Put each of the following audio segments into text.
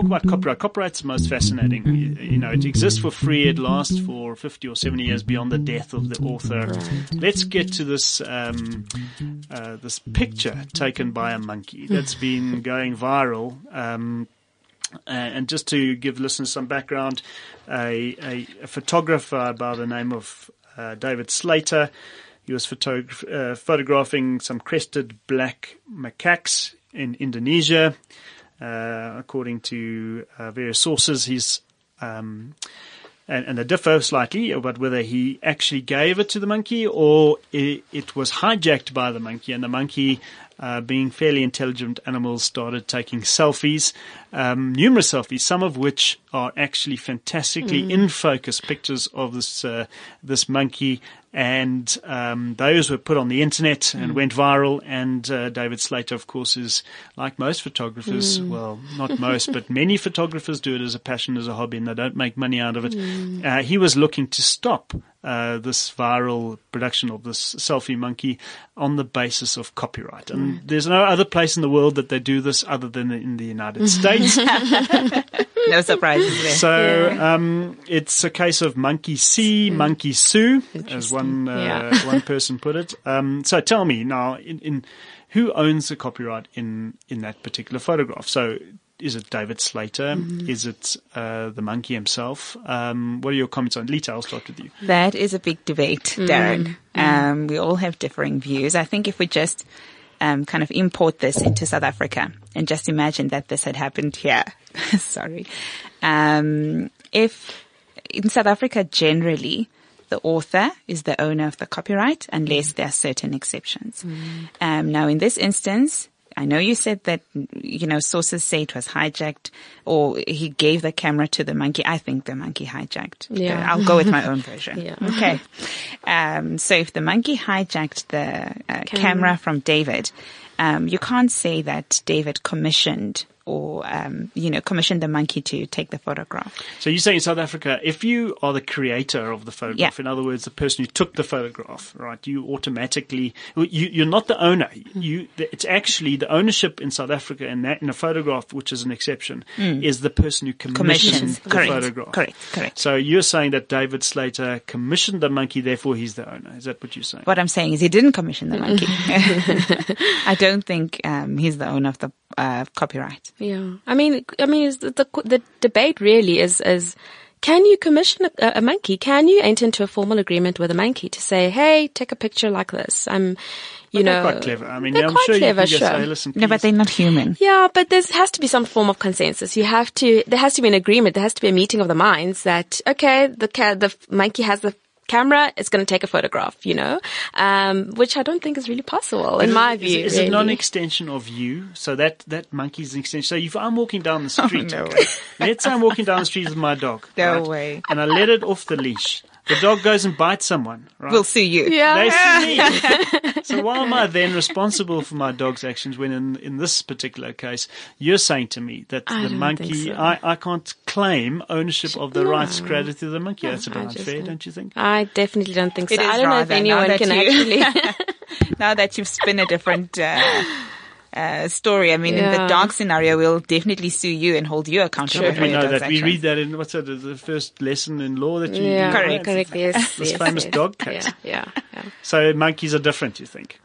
talk about copyright. Copyright's the most fascinating. You, you know, it exists for free. It lasts for 50 or 70 years beyond the death of the author. Let's get to this, um, uh, this picture taken by a monkey that's been going viral. Um, uh, and just to give listeners some background, a, a, a photographer by the name of uh, David Slater, he was photog- uh, photographing some crested black macaques in Indonesia. Uh, according to uh, various sources, he's um, and, and they differ slightly about whether he actually gave it to the monkey or it, it was hijacked by the monkey, and the monkey uh, being fairly intelligent animals, started taking selfies, um, numerous selfies, some of which are actually fantastically Mm. in focus pictures of this uh, this monkey. And um, those were put on the internet and Mm. went viral. And uh, David Slater, of course, is like most photographers. Mm. Well, not most, but many photographers do it as a passion, as a hobby, and they don't make money out of it. Mm. Uh, he was looking to stop uh, this viral production of this selfie monkey on the basis of copyright. And there's no other place in the world that they do this other than in the United States. no surprises there. So um, it's a case of monkey see, monkey sue, as one uh, Yeah. one person put it. Um, so tell me now, in, in who owns the copyright in in that particular photograph? So is it David Slater? Is it uh, the monkey himself? Um, what are your comments on Lita? I'll start with you. That is a big debate, Darren. Um, we all have differing views. I think if we just um, kind of import this into South Africa and just imagine that this had happened here, sorry. Um, if in South Africa generally, the author is the owner of the copyright unless there are certain exceptions. Um, now in this instance, I know you said that, you know, sources say it was hijacked or he gave the camera to the monkey. I think the monkey hijacked. Yeah. I'll go with my own version. Yeah. Okay. Um, so if the monkey hijacked the uh, camera. from David, um, you can't say that David commissioned or, um, you know, commissioned the monkey to take the photograph. So you say in South Africa, if you are the creator of the photograph, Yeah. in other words, the person who took the photograph, right, you automatically, you, you're not the owner. You, it's actually the ownership in South Africa in that, in a photograph, which is an exception, is the person who commissioned Commissions. the Correct. photograph. Correct. Correct. So you're saying that David Slater commissioned the monkey, therefore he's the owner. Is that what you're saying? What I'm saying is he didn't commission the monkey. I don't think um, he's the owner of the uh, copyright. Yeah, I mean, I mean, the, the the debate really is is can you commission a, a monkey? Can you enter into a formal agreement with a monkey to say, hey, take a picture like this? I'm, you They're know, quite clever. I mean, they're I'm quite sure clever, you can just sure. say, listen, No, but they're not human. Yeah, but there has to be some form of consensus. You have to, there has to be an agreement. There has to be a meeting of the minds that, okay, the ca- the monkey has the camera, it's going to take a photograph, you know, um, which I don't think is really possible in Is my it- view. Is, is it not an really. extension of you? So that, that monkey's an extension. So if I'm walking down the street, no okay, way. let's say I'm walking down the street with my dog. No right, way. And I let it off the leash. The dog goes and bites someone, right? We'll sue you. Yeah. They sue me. so why am I then responsible for my dog's actions when in, in this particular case, you're saying to me that I the monkey, so. I, I can't claim ownership of the No. rights credited to the monkey. That's a bit unfair, don't. don't you think? I definitely don't think so. It is I don't know if anyone can you- actually. now that you've spun a different uh, uh, story, I mean, in the dark scenario, we'll definitely sue you and hold you accountable. Sure. We know dog's that. We read that in what's that? The first lesson in law that you yeah, you Correct. write? correct. Yes, This yes, famous yes. dog case. Yeah, yeah, yeah. So monkeys are different, you think?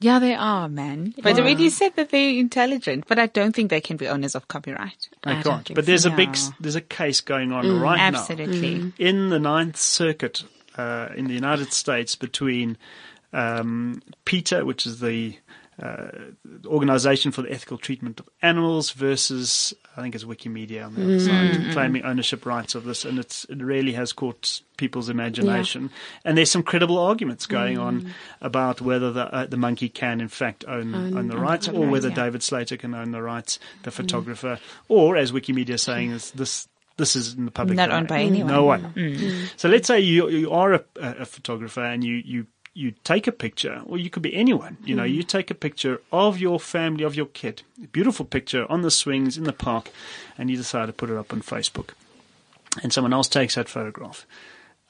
Yeah, they are, man. But Yeah. you said that they're intelligent, but I don't think they can be owners of copyright. They I can't. But there's a big, there's a case going on right now Absolutely. in the Ninth Circuit uh, in the United States between um, PETA, which is the uh, Organization for the Ethical Treatment of Animals, versus I think it's Wikimedia on the other mm-hmm. side, mm-hmm. claiming ownership rights of this, and it's it really has caught people's imagination. And there's some credible arguments going on mm. about whether the uh, the monkey can in fact own own, Own- the own rights, or whether yeah. David Slater can own the rights, the mm. photographer, or as Wikimedia is saying, is this this is in the public Not domain. owned by anyone. No one. Mm. So let's say you you are a, a photographer and you you you take a picture, or you could be anyone. You know, you take a picture of your family, of your kid, a beautiful picture on the swings in the park, and you decide to put it up on Facebook, and someone else takes that photograph.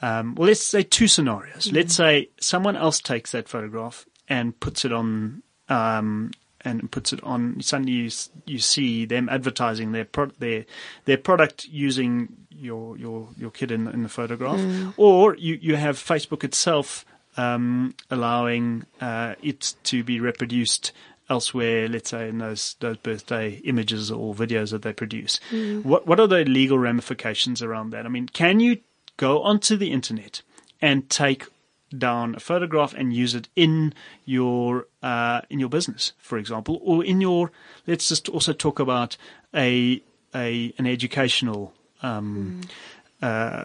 Um, well, let's say two scenarios. Let's say someone else takes that photograph and puts it on um, and puts it on, suddenly you, you see them advertising their pro- their their product using your your your kid in, in the photograph, or you you have Facebook itself um, allowing uh, it to be reproduced elsewhere, let's say in those those birthday images or videos that they produce. What what are the legal ramifications around that? I mean, can you go onto the internet and take down a photograph and use it in your uh, in your business, for example, or in your let's just also talk about a a an educational um, uh,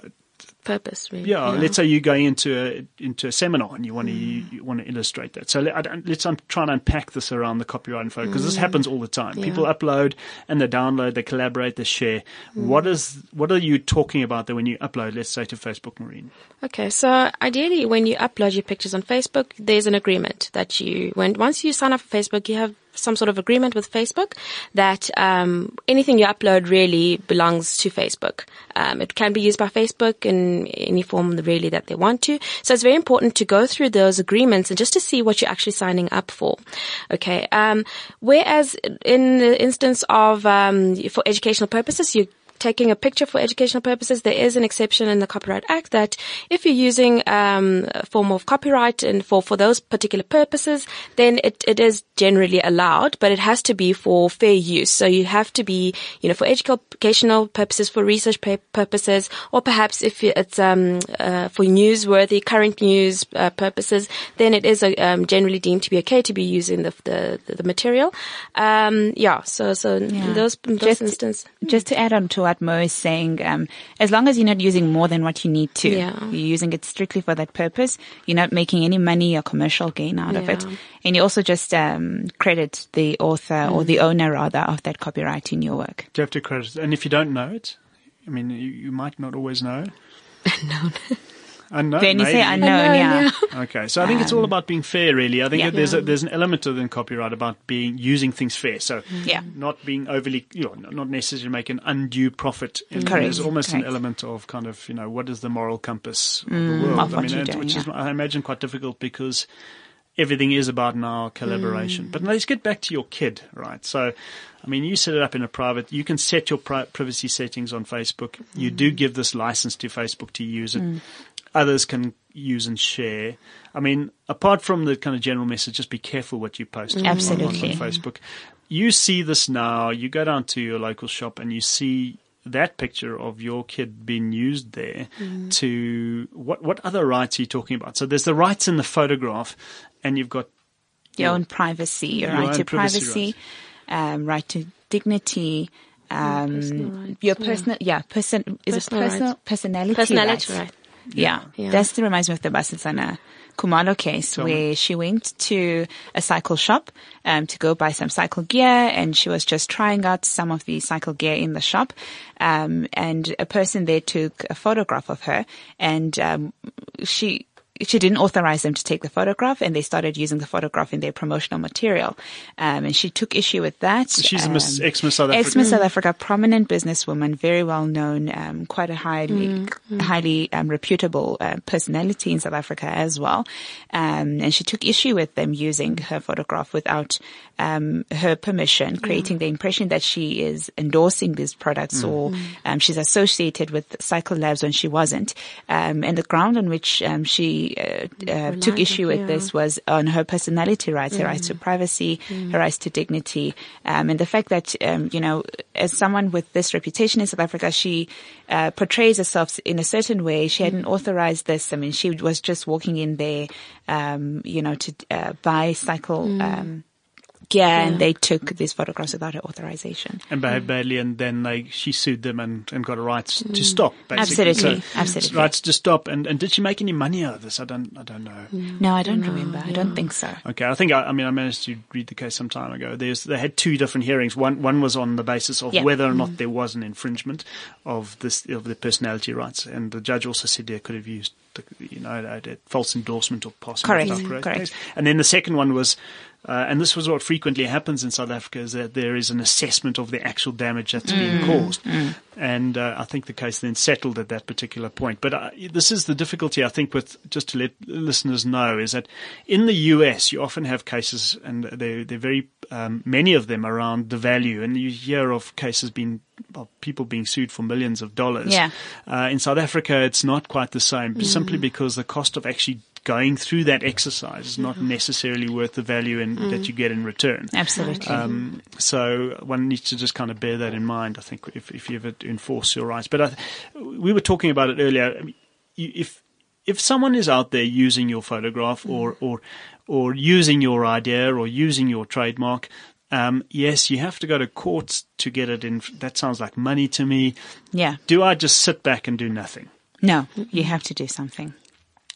Purpose, really. yeah, let's say you're going into a into a seminar and you want to mm. you, you want to illustrate that. So let, I don't, let's I'm trying to unpack this around the copyright photo because this mm. happens all the time. People upload and they download, they collaborate, they share. Mm. What is what are you talking about there when you upload? Let's say to Facebook Marine. Okay, so ideally, when you upload your pictures on Facebook, there's an agreement that you, when once you sign up for Facebook, you have some sort of agreement with Facebook that um, anything you upload really belongs to Facebook. Um, it can be used by Facebook in any form really that they want to. So it's very important to go through those agreements and just to see what you're actually signing up for. Okay. Um, whereas in the instance of um, for educational purposes, you taking a picture for educational purposes, there is an exception in the Copyright Act that if you're using um, a form of copyright and for, for those particular purposes, then it, it is generally allowed, but it has to be for fair use. So you have to be, you know, for educational purposes, for research purposes, or perhaps if it's um, uh, for newsworthy, current news uh, purposes, then it is um, generally deemed to be okay to be using the the, the material. Um, yeah. So so in those those Just- instances. Just to add on to what Mo is saying, um, as long as you're not using more than what you need to, Yeah. you're using it strictly for that purpose, you're not making any money or commercial gain out of it. And you also just um, credit the author or Mm. the owner rather of that copyright in your work. Do you have to credit? And if you don't know it, I mean, you, you might not always know. Unknown. Unknown. Then you say maybe. unknown, Unknown, yeah. yeah. Okay, so I think it's all about being fair, really. I think Um, Yeah. that there's a, there's an element of in copyright about being using things fair. So Yeah. not being overly, you know, not necessarily make an undue profit. And Correct, There's almost an element of kind of, you know, what is the moral compass of the Mm, world? of I what mean, you're and- doing, which is, yeah. I imagine, quite difficult because everything is about now collaboration. Mm. But let's get back to your kid, right? So, I mean, you set it up in a private. You can set your pri- privacy settings on Facebook. You Mm. do give this license to Facebook to use it. Others can use and share. I mean, apart from the kind of general message, just be careful what you post on- on- Absolutely. on Facebook. You see this now. You go down to your local shop and you see that picture of your kid being used there to what what other rights are you talking about? So there's the rights in the photograph, and you've got Your own privacy, your, Your right to privacy privacy, um, right to dignity, um, personal your yeah. personal, yeah, person, is Personal it personal, rights. personality, Personality, rights? right. Yeah. Yeah. That reminds me of the Basetsana Kumalo case Tell me. where she went to a cycle shop um, to go buy some cycle gear and she was just trying out some of the cycle gear in the shop. Um, and a person there took a photograph of her and um, she she didn't authorize them to take the photograph and they started using the photograph in their promotional material. Um, and she took issue with that. She's a um, Miss, ex-Miss South Africa. Ex-Miss South Africa, prominent businesswoman, very well known, um, quite a highly, highly um, reputable uh, personality in South Africa as well. Um, and she took issue with them using her photograph without um, her permission, creating the impression that she is endorsing these products or um, she's associated with Cycle Labs when she wasn't. Um, and the ground on which um, uh, uh, took issue with yeah. this was on her personality rights, her rights to privacy, her rights to dignity, um, and the fact that um, you know, as someone with this reputation in South Africa, she uh, portrays herself in a certain way. She hadn't authorized this. I mean, she was just walking in there, um, you know, to uh, buy cycle. Um, gear and they took these photographs without her authorization. and behaved badly, and then they she sued them and, and got a rights to stop. Basically. Absolutely, So, absolutely. rights to stop. And, and did she make any money out of this? I don't I don't know. No, I don't remember. I don't think so. Okay, I think I, I mean I managed to read the case some time ago. There's they had two different hearings. One one was on the basis of Yeah. whether or not there was an infringement of this of the personality rights, and the judge also said they could have used the, you know a, a false endorsement or passing Correct, correct correct. And then the second one was uh, and this was what frequently happens in South Africa, is that there is an assessment of the actual damage that's being caused. And uh, I think the case then settled at that particular point. But uh, this is the difficulty, I think, with just to let listeners know, is that in the US you often have cases, and they're, they're very um, many of them around the value, and you hear of cases being of people being sued for millions of dollars. Yeah. Uh, in South Africa, it's not quite the same, simply because the cost of actually going through that exercise is not necessarily worth the value in, that you get in return. Absolutely. Um, so one needs to just kind of bear that in mind. I think if, if you ever enforce your rights, but I, we were talking about it earlier. I mean, you- if if someone is out there using your photograph or or or using your idea or using your trademark. Um, yes, you have to go to court to get it in. That sounds like money to me. yeah. Do I just sit back and do nothing? No, you have to do something.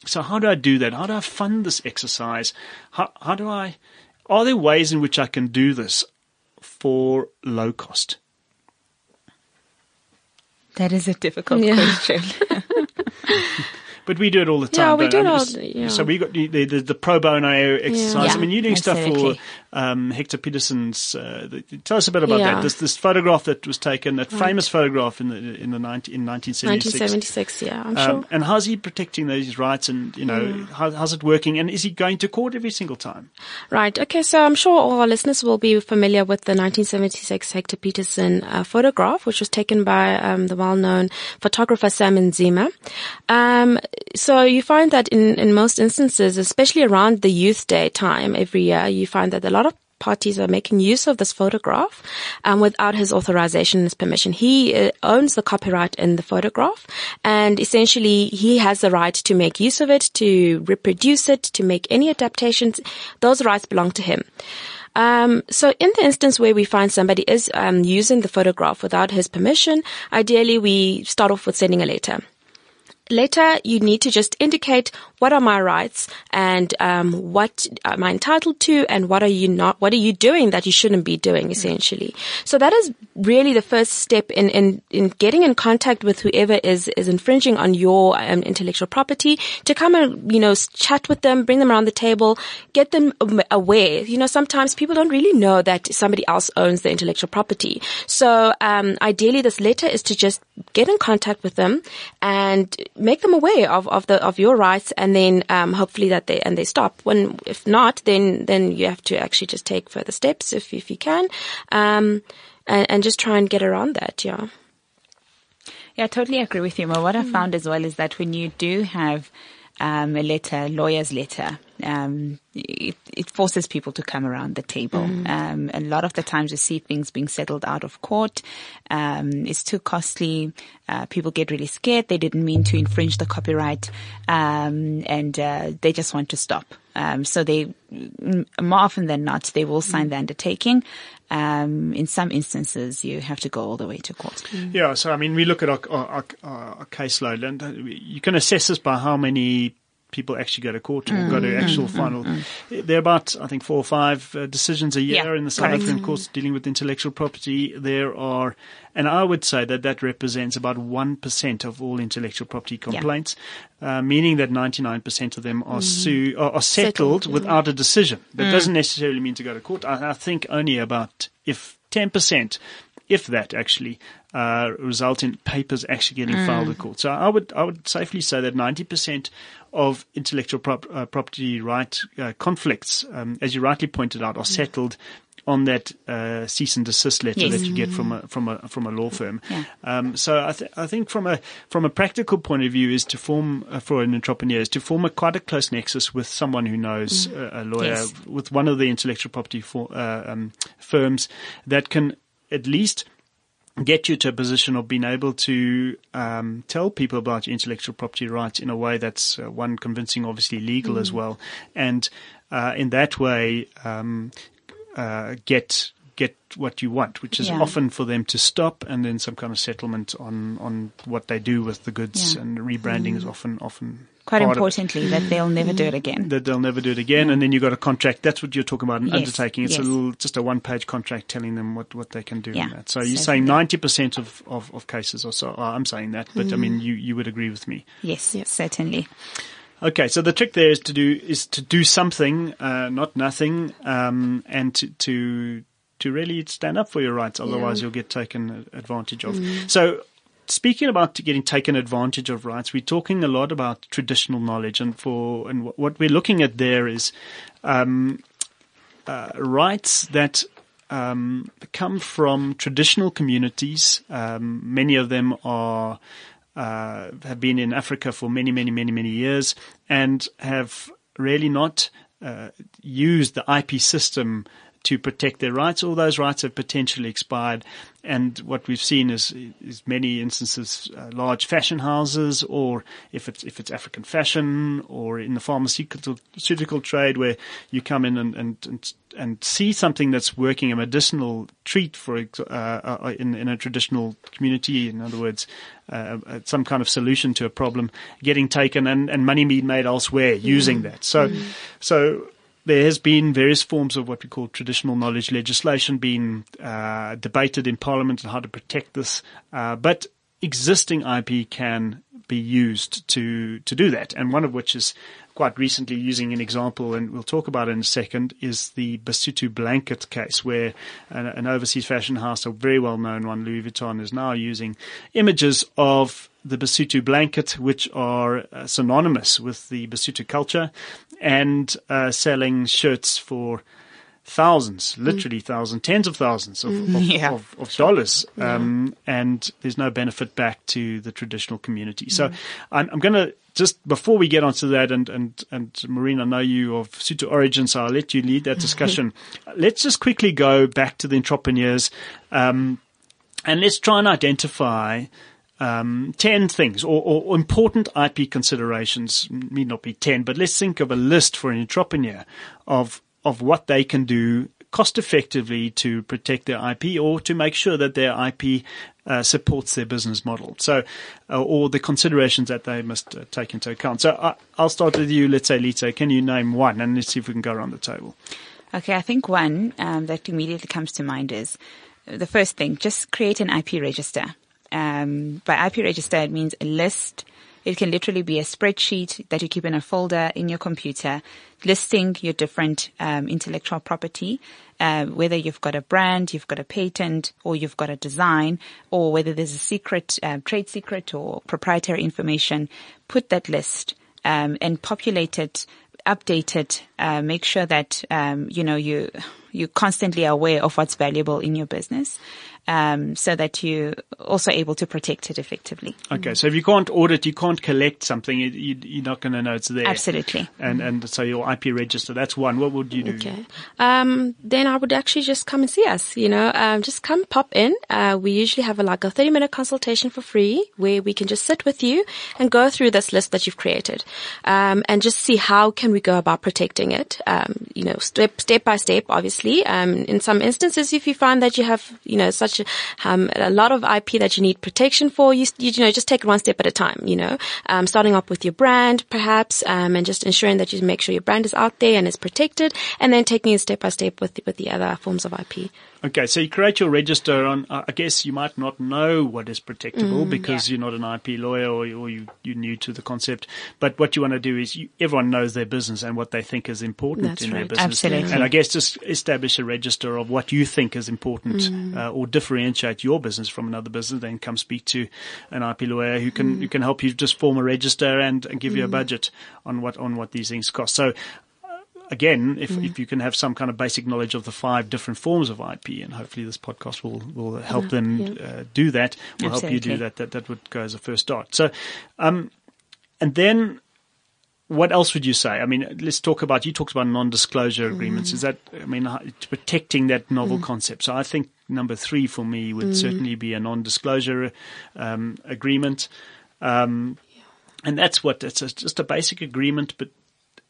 So how do I do that? How do I fund this exercise? How, how do I, are there ways in which I can do this for low cost? That is a difficult Yeah. question. But we do it all the time. Yeah, we don't it all- yeah. So we got the, the, the pro bono exercise. Yeah. I mean, you're doing stuff for um, Hector Pieterson's. Uh, the, tell us a bit about that. This, this photograph that was taken, that famous photograph in the in the 19, in 1976. 1976, yeah, I'm Um, sure. and how's he protecting those rights? And you know, how, how's it working? And is he going to court every single time? Right. Okay. So I'm sure all our listeners will be familiar with the 1976 Hector Pieterson uh, photograph, which was taken by um, the well-known photographer Sam Nzima. Um, so you find that in, in most instances, especially around the Youth Day time every year, you find that a lot of parties are making use of this photograph um, without his authorization and his permission. He uh, owns the copyright in the photograph, and essentially he has the right to make use of it, to reproduce it, to make any adaptations. Those rights belong to him. Um, so in the instance where we find somebody is um, using the photograph without his permission, ideally we start off with sending a letter. Later, you need to just indicate what are my rights and um, what am I entitled to, and what are you not? What are you doing that you shouldn't be doing? Essentially, so that is really the first step in in, in getting in contact with whoever is is infringing on your um, intellectual property to come and you know chat with them, bring them around the table, get them aware. You know, sometimes people don't really know that somebody else owns the intellectual property. So um, ideally, this letter is to just get in contact with them and make them aware of, of the of your rights, and then um, hopefully that they and they stop. When if not, then then you have to actually just take further steps if if you can, um, and, and just try and get around that. Yeah. Yeah, I totally agree with you. But what I found as well is that when you do have um, a letter, lawyer's letter, um, it, it forces people to come around the table. Um, a lot of the times you see things being settled out of court. Um, it's too costly. Uh, people get really scared. They didn't mean to infringe the copyright, um, and uh, they just want to stop. Um, so they, more often than not, they will sign the undertaking. Um, in some instances, you have to go all the way to court. Yeah, so I mean, we look at our, our, our, our caseload, and uh, you can assess this by how many people actually go to court or mm, go to mm, actual mm, final. There are about, I think, four or five uh, decisions a year Yeah, in the South. African courts dealing with intellectual property. There are, and I would say that that represents about 1% of all intellectual property complaints, uh, meaning that 99% of them are, sue, are, are settled, Settled, without a decision. That doesn't necessarily mean to go to court. I, I think only about, if 10%, if that actually uh, result in papers actually getting filed at court. So I would I would safely say that ninety percent of intellectual prop, uh, property right uh, conflicts, um, as you rightly pointed out, are settled on that uh, cease and desist letter Yes. that you get from a from a from a law firm. Yeah. Um, so I, th- I think from a from a practical point of view is to form uh, for an entrepreneur is to form a quite a close nexus with someone who knows uh, a lawyer Yes. with one of the intellectual property for, uh, um, firms that can at least get you to a position of being able to um, tell people about your intellectual property rights in a way that's uh, one convincing, obviously legal as well, and uh, in that way um, uh, get get what you want, which is Yeah. often for them to stop and then some kind of settlement on on what they do with the goods, Yeah. and rebranding is often often Quite part of- importantly, that they'll never do it again. that they'll never do it again, and then you've got a contract. That's what you're talking about, an Yes, undertaking. It's a little, just a one-page contract telling them what, what they can do. Yeah, in that. So you're certainly. saying ninety percent of, of, of cases or so. uh, I'm saying that, but I Mm. mean you, you would agree with me. Yes, Yep. certainly. Okay, so the trick there is to do is to do something, uh, not nothing, um, and to, to to really stand up for your rights. Otherwise, Yeah. you'll get taken advantage of. So. Speaking about getting taken advantage of rights, we're talking a lot about traditional knowledge, and for and what we're looking at there is um, uh, rights that um, come from traditional communities. Um, many of them are uh, have been in Africa for many, many, many, many years, and have really not uh, used the IP system to protect their rights. All those rights have potentially expired, and what we've seen is, is many instances, uh, large fashion houses, or if it's if it's African fashion, or in the pharmaceutical trade, where you come in and and and, and see something that's working, a medicinal treat for uh, uh, in in a traditional community. In other words, uh, uh, some kind of solution to a problem getting taken and, and money being made elsewhere using that. So, so there has been various forms of what we call traditional knowledge legislation being uh, debated in Parliament and how to protect this. Uh, but existing IP can be used to to do that, and one of which is quite recently using an example, and we'll talk about it in a second, is the Basotho blanket case, where an, an overseas fashion house, a very well known one, Louis Vuitton, is now using images of the Basotho blanket, which are uh, synonymous with the Basotho culture, and uh, selling shirts for thousands, literally thousands, tens of thousands of, of, Yeah. of, of dollars, um, and there's no benefit back to the traditional community. So I'm, I'm going to just before we get onto that, and and and Maureen, I know you of Sotho Origin, so I'll let you lead that discussion. let's just quickly go back to the entrepreneurs, um, and let's try and identify. Um, 10 things or, or important IP considerations need not be 10, but let's think of a list for an entrepreneur of, of what they can do cost effectively to protect their IP or to make sure that their IP uh, supports their business model. So, uh, or the considerations that they must uh, take into account. So I, I'll start with you. Let's say, Lita, can you name one and let's see if we can go around the table. Okay, I think one um, that immediately comes to mind is uh, the first thing: just create an IP register. Um, by IP register, it means a list. It can literally be a spreadsheet that you keep in a folder in your computer, listing your different um, intellectual property, uh, whether you've got a brand, you've got a patent, or you've got a design, or whether there's a secret, uh, trade secret, or proprietary information. Put that list um, and populate it update it, uh, make sure that um, you know you you're constantly aware of what's valuable in your business, um, so that you're also able to protect it effectively. Okay, so if you can't audit, you can't collect something, you, you, you're not going to know it's there. Absolutely. And and so your IP register, that's one. What would you do? Okay. Um, then I would actually just come and see us, you know, um, just come pop in. Uh, we usually have a, like a 30 minute consultation for free where we can just sit with you and go through this list that you've created. Um, and just see how can we go about protecting it. Um, you know, step, step by step, obviously. Um, in some instances, if you find that you have, you know, such a, um, a lot of IP that you need protection for, you, you, know, just take it one step at a time, you know, um, starting up with your brand, perhaps, um, and just ensuring that you make sure your brand is out there and is protected, and then taking it step by step with with the other forms of IP. Okay, so you create your register on, I guess you might not know what is protectable mm, because you're not an IP lawyer or, or you, you're new to the concept. But what you want to do is you, everyone knows their business and what they think is important That's in their right. business. Absolutely. And I guess just establish a register of what you think is important mm. uh, or differentiate your business from another business. Then come speak to an IP lawyer who can, mm. who can help you just form a register and, and give you a budget on what, on what these things cost. So again, if, if you can have some kind of basic knowledge of the five different forms of IP, and hopefully this podcast will, will help them yeah. uh, do that, will help you do that, that, that would go as a first start. So, um, and then what else would you say? I mean, let's talk about, you talked about non-disclosure agreements. Is that, I mean, how- protecting that novel concept. So I think number three for me would certainly be a non-disclosure, um, agreement. Um, and that's what, it's a, just a basic agreement, but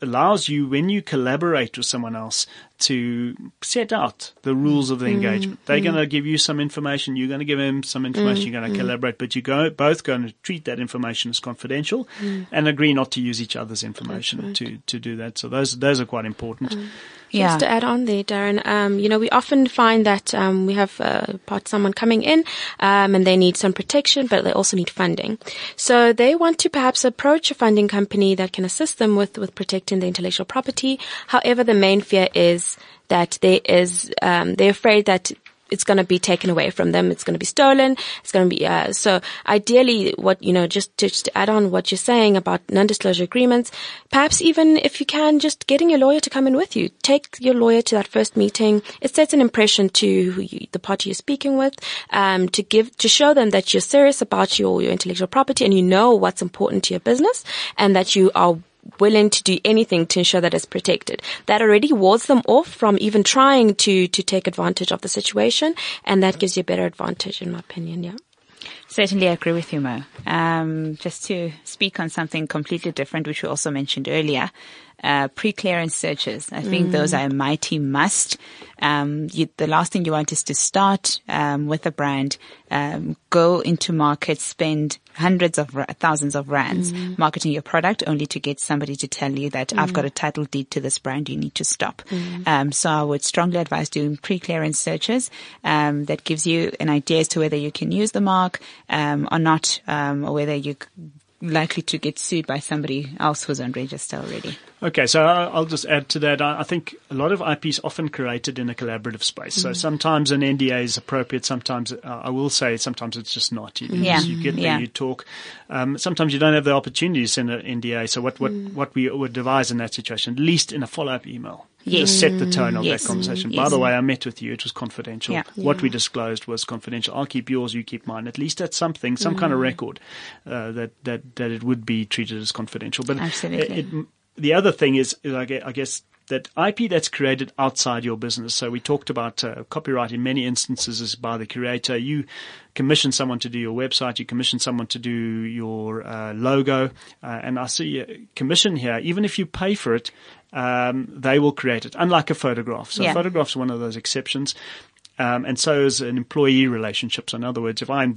allows you when you collaborate with someone else to set out the rules of the mm-hmm. engagement. They're mm-hmm. going to give you some information, you're going to give them some information, you're going to mm-hmm. collaborate, but you're go, both going to treat that information as confidential mm. and agree not to use each other's information to, to do that. So those those are quite important. Mm. Yeah. Just to add on there, Darren, um, you know, we often find that um, we have uh, part someone coming in um, and they need some protection, but they also need funding. So they want to perhaps approach a funding company that can assist them with with protecting the intellectual property. However, the main fear is that there is um, they're afraid that it's going to be taken away from them. It's going to be stolen. It's going to be, uh, so ideally what, you know, just to, just to add on what you're saying about non-disclosure agreements, perhaps even if you can, just getting your lawyer to come in with you. Take your lawyer to that first meeting. It sets an impression to you, the party you're speaking with, um, to give, to show them that you're serious about your, your intellectual property and you know what's important to your business and that you are willing to do anything to ensure that it's protected. That already wards them off from even trying to, to take advantage of the situation. And that gives you a better advantage, in my opinion. Yeah. Certainly, I agree with you, Mo. Um, just to speak on something completely different, which we also mentioned earlier, uh, pre-clearance searches. I think those are a mighty must. Um, you, the last thing you want is to start um, with a brand, um, go into market, spend hundreds of ra- thousands of rands marketing your product, only to get somebody to tell you that I've got a title deed to this brand. You need to stop. Um, so I would strongly advise doing pre-clearance searches. Um, that gives you an idea as to whether you can use the mark um, or not, um, or whether you likely to get sued by somebody else who's on register already. Okay, so I'll just add to that. I think a lot of IP is often created in a collaborative space. So sometimes an NDA is appropriate. Sometimes uh, I will say sometimes it's just not. You, Yeah, you get there, yeah. you talk. Um, sometimes you don't have the opportunity to send an NDA. So what what what we would devise in that situation, at least in a follow up email. Yes. Just set the tone of Yes. that conversation. By the way, I met with you. It was confidential. Yeah. What we disclosed was confidential. I'll keep yours. You keep mine. At least that's something, some kind of record uh, that that that it would be treated as confidential. But Absolutely. it, it, the other thing is, is I guess that IP that's created outside your business. So we talked about uh, copyright in many instances is by the creator. You commission someone to do your website. You commission someone to do your uh, logo. Uh, and I see a commission here. Even if you pay for it, um, they will create it. Unlike a photograph. So Yeah. photographs are one of those exceptions. Um, and so is an employee relationship. So in other words, if I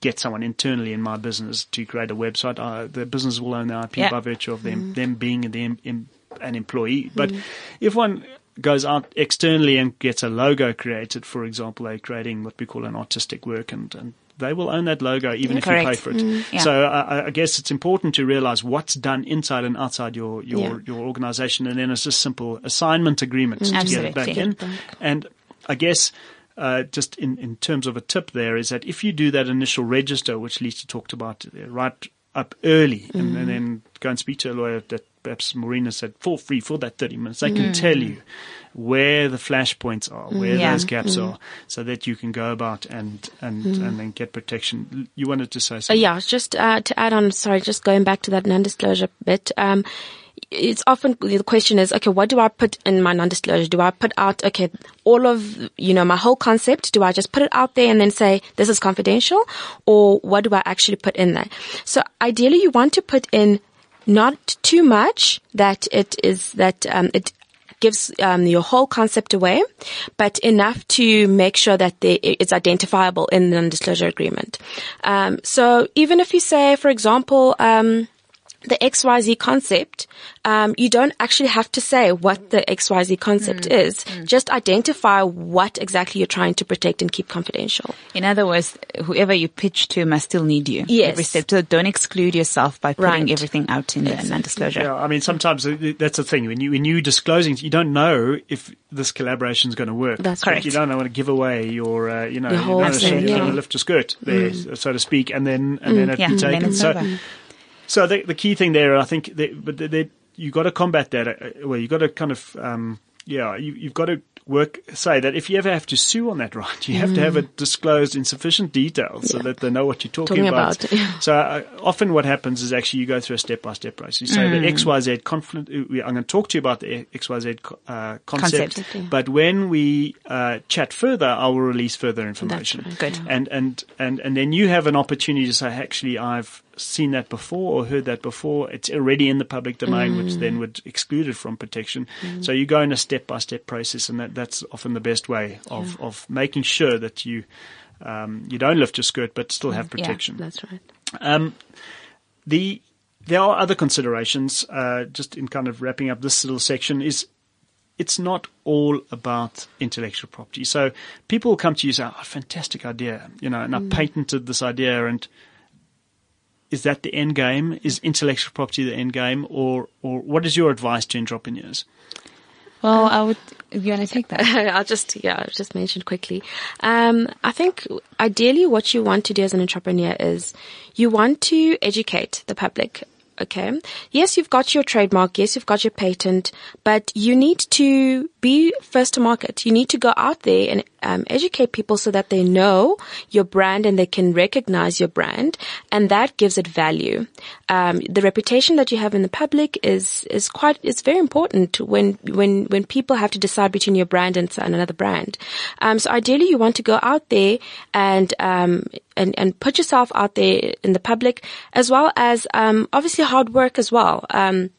get someone internally in my business to create a website, uh, the business will own the IP Yeah. by virtue of them them being in the, em- em- an employee. But if one goes out externally and gets a logo created, for example, they're creating what we call an artistic work, and, and they will own that logo even if you pay for it. yeah. So I, I guess it's important to realize what's done inside and outside your your, Yeah. your organization, and then it's just simple assignment agreements to get it back in. And I guess uh, just in, in terms of a tip there is that if you do that initial register, which Lisa talked about uh, right up early, and, and then go and speak to a lawyer that perhaps Marina said for free for that 30 minutes, they can tell you where the flashpoints are, where Yeah. those gaps are, so that you can go about and, and, and then get protection. You wanted to say Uh, something? yeah, just uh, to add on, sorry, just going back to that non-disclosure bit. Um, it's often the question is, okay, what do I put in my non-disclosure? Do I put out, okay, all of, you know, my whole concept? Do I just put it out there and then say, this is confidential? Or what do I actually put in there? So ideally you want to put in not too much that it is, that, um, it gives um, your whole concept away, but enough to make sure that they, it's identifiable in the non-disclosure agreement. Um, so even if you say, for example, um, the XYZ concept, um, you don't actually have to say what the XYZ concept is. Just identify what exactly you're trying to protect and keep confidential. In other words, whoever you pitch to must still need you. Yes. Every step. So don't exclude yourself by putting Right. everything out in the non-disclosure. Yeah, I mean, sometimes that's the thing. When you when you disclosing, you don't know if this collaboration is going to work. That's Correct. You don't want to give away your, uh, you know, Your whole don't thing, yeah. lift your skirt there, so to speak, and then and then it Yeah, be and then taken. it's so, over. So the, the key thing there, I think, that, but that- that you got to combat that. uh, Well, you got to kind of, um, yeah, you, you've got to work. Say that if you ever have to sue on that right, you have to have it disclosed in sufficient detail so that they know what you're talking, Talking about. about. So uh, often what happens is actually you go through a step-by-step process. You say Mm. the XYZ conflict, uh, I'm going to talk to you about the XYZ uh, concept, Concept. but when we uh, chat further, I will release further information. right. Good. And, and, and, and then you have an opportunity to say, actually, I've seen that before or heard that before. It's already in the public domain, which then would exclude it from protection. So you go in a step-by-step process, and that, that's often the best way of, of making sure that you um, you don't lift your skirt, but still have Yeah. protection. That's right. Um, the there are other considerations. Uh, just in kind of wrapping up this little section is it's not all about intellectual property. So people will come to you and say, oh, fantastic idea, you know, and I patented this idea and is that the end game? Is intellectual property the end game or, or what is your advice to entrepreneurs? Well, I would. You want to take that? I'll just yeah, I'll just mention quickly. Um, I think ideally, what you want to do as an entrepreneur is you want to educate the public Okay. Yes, you've got your trademark. Yes, you've got your patent, but you need to be first to market. You need to go out there and um, educate people so that they know your brand and they can recognize your brand, and that gives it value. Um, the reputation that you have in the public is is quite is very important when when when people have to decide between your brand and, another brand. Um, so ideally, you want to go out there and um, and, and put yourself out there in the public, as well as um, obviously hard work as well. Um,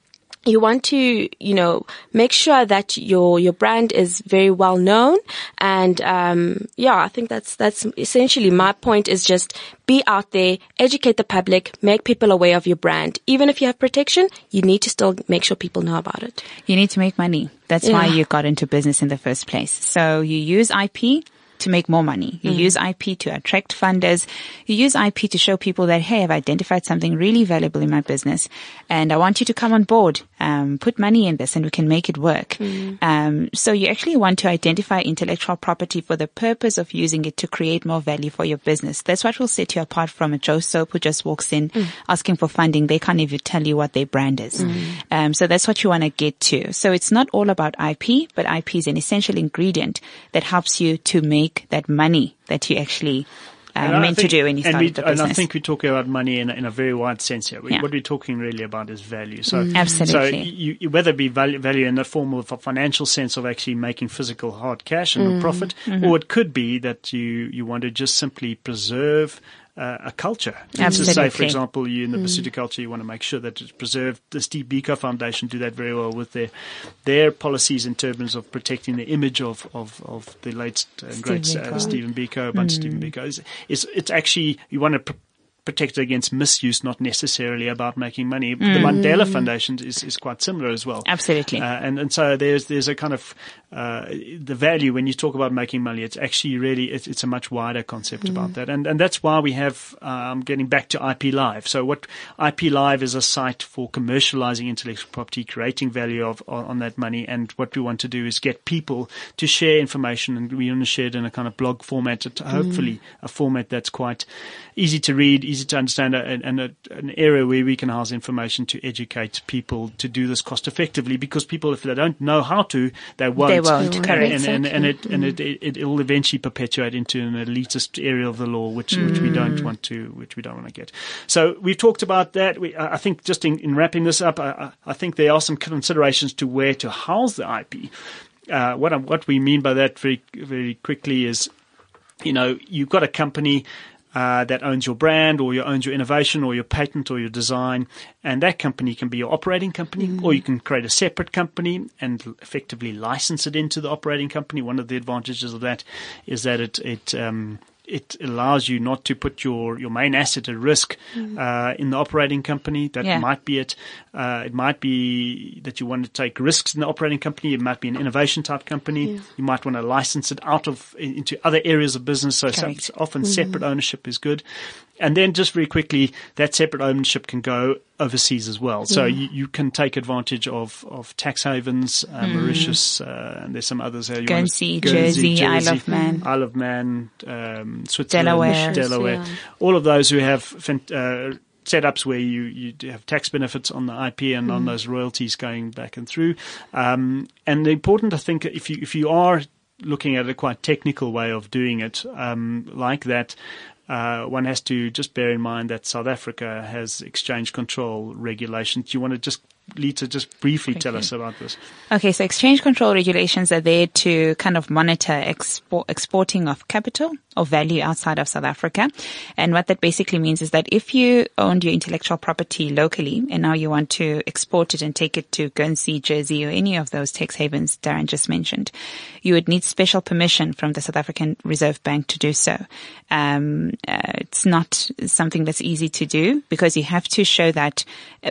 you want to, you know, make sure that your your brand is very well known, and um, yeah, I think that's that's essentially my point. Is just be out there, educate the public, make people aware of your brand. Even if you have protection, you need to still make sure people know about it. You need to make money. That's yeah. why you got into business in the first place. So you use IP to make more money. You mm. use IP to attract funders. You use IP to show people that, hey, I've identified something really valuable in my business and I want you to come on board, um, put money in this and we can make it work. Mm. Um, so you actually want to identify intellectual property for the purpose of using it to create more value for your business. That's what will set you apart from a Joe Soap who just walks in mm. asking for funding. They can't even tell you what their brand is. Mm. Um, so that's what you want to get to. So it's not all about IP, but IP is an essential ingredient that helps you to make make that money that you actually uh, meant think, to do when you started we, the business. And I think we're talking about money in a, in a very wide sense here. We, yeah. What we're talking really about is value. So, mm. Absolutely. So you, whether it be value, value in the form of a financial sense of actually making physical hard cash and mm. profit, mm-hmm. or it could be that you, you want to just simply preserve uh, a culture. Absolutely. To say, for example, you in the mm. Culture, you want to make sure that it's preserved. The Steve Biko Foundation do that very well with their their policies in terms of protecting the image of of, of the late and great uh, Stephen Biko, bunch mm. Stephen Biko. It's, it's, it's actually you want to. Pr- protected against misuse, not necessarily about making money. Mm. The Mandela Foundation is, is quite similar as well. Absolutely. Uh, and, and so there's, there's a kind of, uh, the value when you talk about making money, it's actually really, it's, it's a much wider concept mm. about that. And, and that's why we have, um, getting back to IP Live. So what IP Live is a site for commercializing intellectual property, creating value of, on, on that money. And what we want to do is get people to share information and we want to share it in a kind of blog format, hopefully mm. a format that's quite easy to read, easy to understand, and, and a, an area where we can house information to educate people to do this cost effectively. Because people, if they don't know how to, they won't. They won't. And, Correct. And, and, and, it and it, it it will eventually perpetuate into an elitist area of the law, which mm. which we don't mm. want to which we don't want to get. So we've talked about that. We, I think just in, in wrapping this up, I, I think there are some considerations to where to house the IP. Uh, what what we mean by that very very quickly is you know, you've got a company uh, that owns your brand or you owns your innovation or your patent or your design. And that company can be your operating company mm-hmm. or you can create a separate company and effectively license it into the operating company. One of the advantages of that is that it, it, um, it allows you not to put your, your main asset at risk mm. uh, in the operating company. That yeah. might be it. Uh, it might be that you want to take risks in the operating company. It might be an innovation type company. Yeah. You might want to license it out of into other areas of business. So often mm-hmm. separate ownership is good. And then just very quickly, that separate ownership can go overseas as well. So yeah. you, you can take advantage of, of tax havens, uh, mm. Mauritius, uh, and there's some others here. You Guernsey, Jersey, Jersey, Isle of Man. Isle of Man, um, Switzerland, Delaware. Delaware. Yeah. All of those who have uh, setups where you, you have tax benefits on the IP and mm. on those royalties going back and through. Um, and the important, I think, if you, if you are looking at a quite technical way of doing it, um, like that, uh, one has to just bear in mind that South Africa has exchange control regulations. Do you want to just Lita, just briefly Thank tell you. us about this. Okay, so exchange control regulations are there to kind of monitor export, exporting of capital or value outside of South Africa. And what that basically means is that if you owned your intellectual property locally and now you want to export it and take it to Guernsey, Jersey or any of those tax havens Darren just mentioned, you would need special permission from the South African Reserve Bank to do so. Um, uh, it's not something that's easy to do because you have to show that,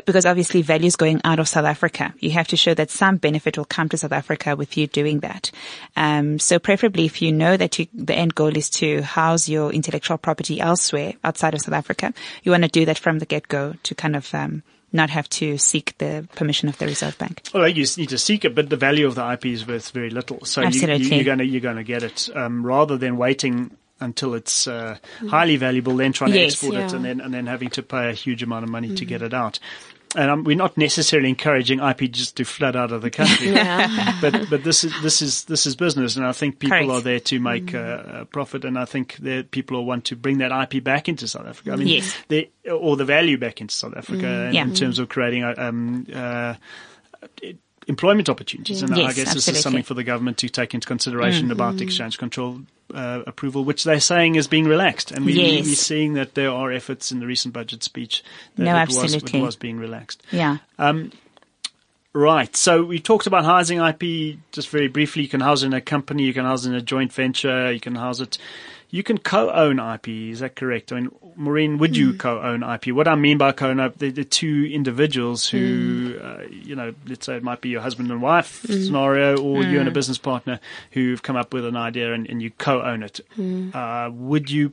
because obviously value is going out of South Africa. You have to show that some benefit will come to South Africa with you doing that. Um, so preferably if you know that you, the end goal is to house your intellectual property elsewhere outside of South Africa, you want to do that from the get-go to kind of, um, not have to seek the permission of the Reserve Bank. Well, you need to seek it, but the value of the IP is worth very little. So Absolutely. You, are going to you're going to get it um, rather than waiting until it's uh, highly valuable, then trying Yes. to export it, and then and then having to pay a huge amount of money to get it out. And um, we're not necessarily encouraging IP just to flood out of the country, but but this is this is this is business, and I think people Correct. are there to make uh, a profit, and I think that people will want to bring that IP back into South Africa. I mean, Yes. the, or the value back into South Africa Yeah. in terms of creating uh, um, uh, employment opportunities. And I Yes, guess this absolutely. is something for the government to take into consideration about exchange control uh, approval, which they're saying is being relaxed. And we, Yes. we're seeing that there are efforts in the recent budget speech that No, it, was, absolutely. it was being relaxed. Yeah. Right. So we talked about housing IP just very briefly. You can house it in a company, you can house it in a joint venture, you can house it. You can co-own IP. Is that correct? I mean, Maureen, would you co-own IP? What I mean by co-own, uh, the, the two individuals who, uh, you know, let's say it might be your husband and wife scenario, or you and a business partner who've come up with an idea and, and you co-own it. Uh, would you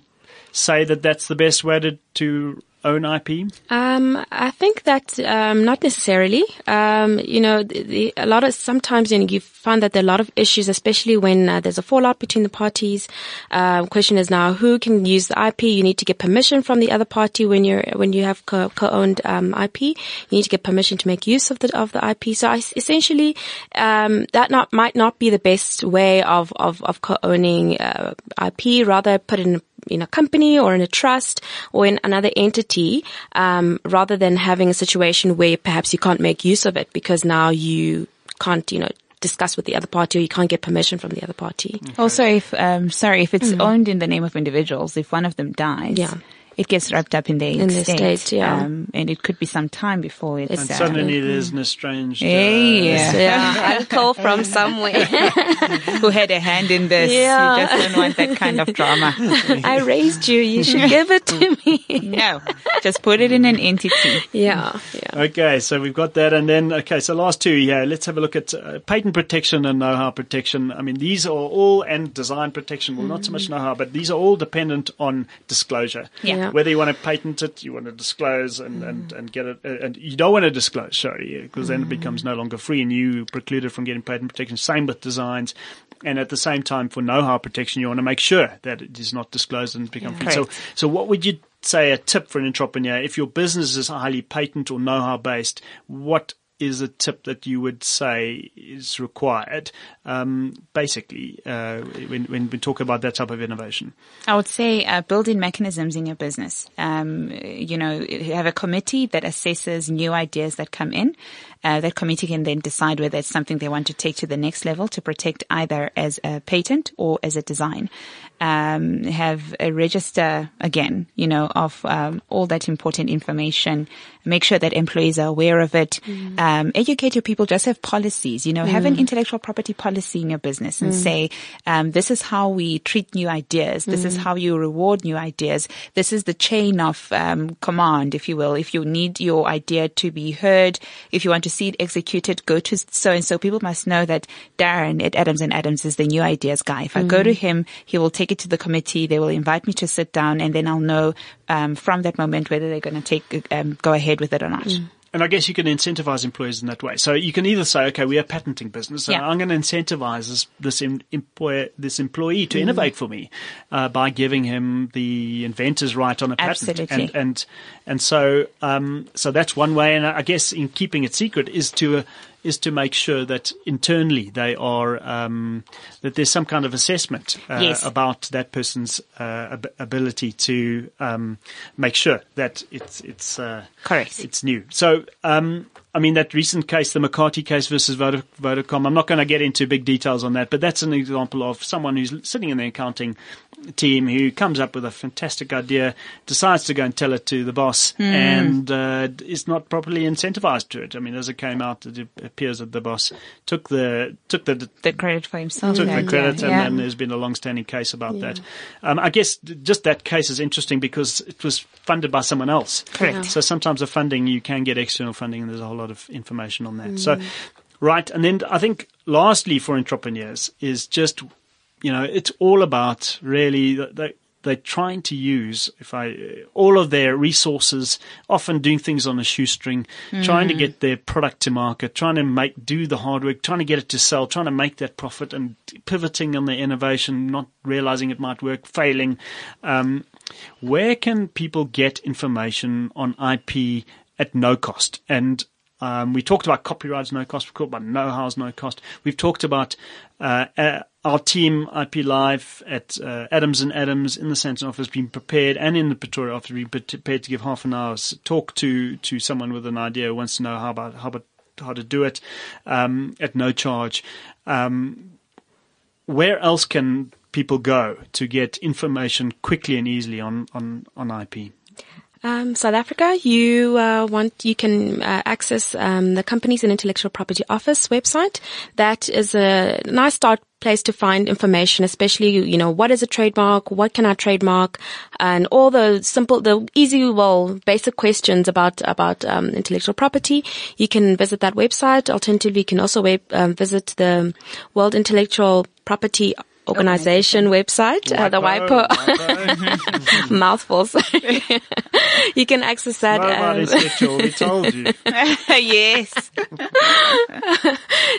say that that's the best way to, to own IP? Um, I think that um, not necessarily. Um, you know, the, the, a lot of sometimes you, know, you find that there are a lot of issues, especially when uh, there's a fallout between the parties. Um, question is now who can use the IP? You need to get permission from the other party when you're when you have co- co-owned um, IP. You need to get permission to make use of the of the IP. So I, essentially, um, that not might not be the best way of of, of co-owning uh, IP. Rather, put in in a company or in a trust or in another entity, um, rather than having a situation where perhaps you can't make use of it because now you can't, you know, discuss with the other party or you can't get permission from the other party. Also, if um, sorry, if it's owned in the name of individuals, if one of them dies, Yeah. It gets wrapped up in the In their estate, estate, yeah. um, and it could be some time before it's. And uh, suddenly there's an estranged. Uh, Yeah. Yeah, uncle from somewhere. who had a hand in this? Yeah. You just don't want that kind of drama. I raised you. You should give it to me. no, just put it in an entity. yeah, yeah. Okay, so we've got that, and then okay, so last two, yeah, let's have a look at uh, patent protection and know-how protection. I mean, these are all and design protection. Well, not so much know-how, but these are all dependent on disclosure. Yeah. Yeah. Whether you want to patent it, you want to disclose and and and get it, uh, and you don't want to disclose, sorry, because then it becomes no longer free, and you precluded from getting patent protection. Same with designs. And at the same time, for know-how protection, you want to make sure that it is not disclosed and become free. So, so what would you say a tip for an entrepreneur if your business is highly patent or know-how based? What is a tip that you would say is required? Um, basically, uh, when, when we talk about that type of innovation. I would say uh, build in mechanisms in your business. Um, you know, have a committee that assesses new ideas that come in. Uh, that committee can then decide whether it's something they want to take to the next level to protect either as a patent or as a design. Um, have a register again, you know, of um, all that important information. Make sure that employees are aware of it. Um, educate your people. Just have policies. You know, have an intellectual property policy in your business and say, um, this is how we treat new ideas. This is how you reward new ideas. This is the chain of um, command, if you will. If you need your idea to be heard, if you want to see it executed, go to so and so. People must know that Darren at Adams and Adams is the new ideas guy. If I go to him, he will take it to the committee. They will invite me to sit down, and then I'll know um, from that moment whether they're going to take um, go ahead with it or not. And I guess you can incentivize employers in that way. So you can either say, okay, we are a patenting business, and Yeah. I'm going to incentivize this this em- employer, this employee Mm. to innovate for me uh, by giving him the inventor's right on a patent. Absolutely. And and and so um, so that's one way. And I guess in keeping it secret is to uh, is to make sure that internally they are um, that there's some kind of assessment uh, Yes. about that person's uh, ab- ability to um, make sure that it's it's uh, Correct. it's new. So, um, I mean, that recent case, the Makate case versus Voda- Vodacom, I'm not going to get into big details on that, but that's an example of someone who's sitting in the accounting team who comes up with a fantastic idea, decides to go and tell it to the boss, and uh, is not properly incentivized to it. I mean, as it came out, it appears that the boss took the took the The credit for himself. took yeah, the credit, yeah, and yeah. then there's been a long-standing case about that. Um, I guess just that case is interesting because it was funded by someone else. Correct. So sometimes the funding you can get external funding, and there's a whole lot of information on that. So, right, and then I think lastly for entrepreneurs is just you know it's all about really they they're trying to use if I all of their resources, often doing things on a shoestring, trying to get their product to market, trying to make do the hard work, trying to get it to sell, trying to make that profit, and pivoting on their innovation, not realizing it might work, failing. Um, where can people get information on IP at no cost? And um, we talked about copyrights no cost. We talked about know-how's no cost. We've talked about uh, uh, our team IP Live at uh, Adams and Adams in the Sandton office being prepared, and in the Pretoria office being prepared to give half an hour's talk to to someone with an idea who wants to know how about how about how to do it um, at no charge. Um, where else can people go to get information quickly and easily on on on IP? Um, South Africa, you uh, want you can uh, access um, the Companies and Intellectual Property Office website. That is a nice start place to find information, especially you know what is a trademark, what can I trademark, and all the simple, the easy, well, basic questions about about um, intellectual property. You can visit that website. Alternatively, you can also web, um, visit the World Intellectual Property Organization website, uh, the WIPO WIPO. mouthfuls. you can access that. What um, intellectual? We told you. yes.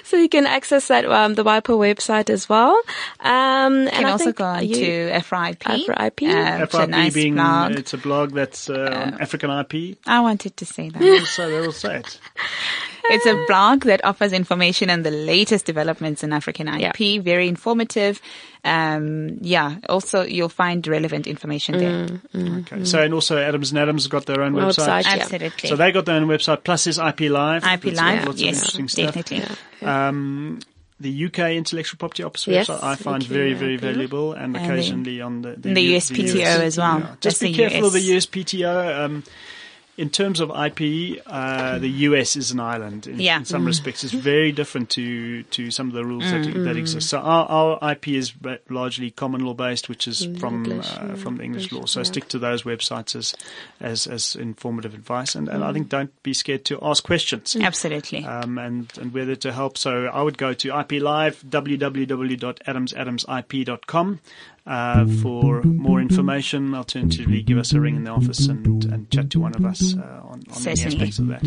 so you can access that um, the WIPO website as well. Um, You can and also go on you- to FRIP. FRIP. Uh, it's a nice being blog. it's a blog that's uh, on African IP. I wanted to say that. So they will say it. It's a blog that offers information on the latest developments in African IP. Very informative. Um, yeah. Also, you'll find relevant information there. Okay. So and also Adams and Adams have got their own Website, website. yeah. Absolutely. So they got their own website. Plus there's IP Live. IP It's Live, got lots of yes, interesting stuff. definitely. Um, the UK Intellectual Property Office Yes, website I find UK, very, very IP. valuable and And occasionally on the, the U- USPTO as well. Yeah. Just That's be the careful of the USPTO. Um, in terms of IP, uh, the US is an island. In, Yeah. in some respects, it's very different to, to some of the rules that, that exist. So our, our IP is largely common law based, which is from English, uh, from the English law. So yeah. stick to those websites as as, as informative advice, and, and I think don't be scared to ask questions Absolutely. um, and, and whether to help. So I would go to IP Live, www.adamsadamsip.com uh, for more information. Alternatively, give us a ring in the office and, and chat to one of us uh, on, on any aspects of that.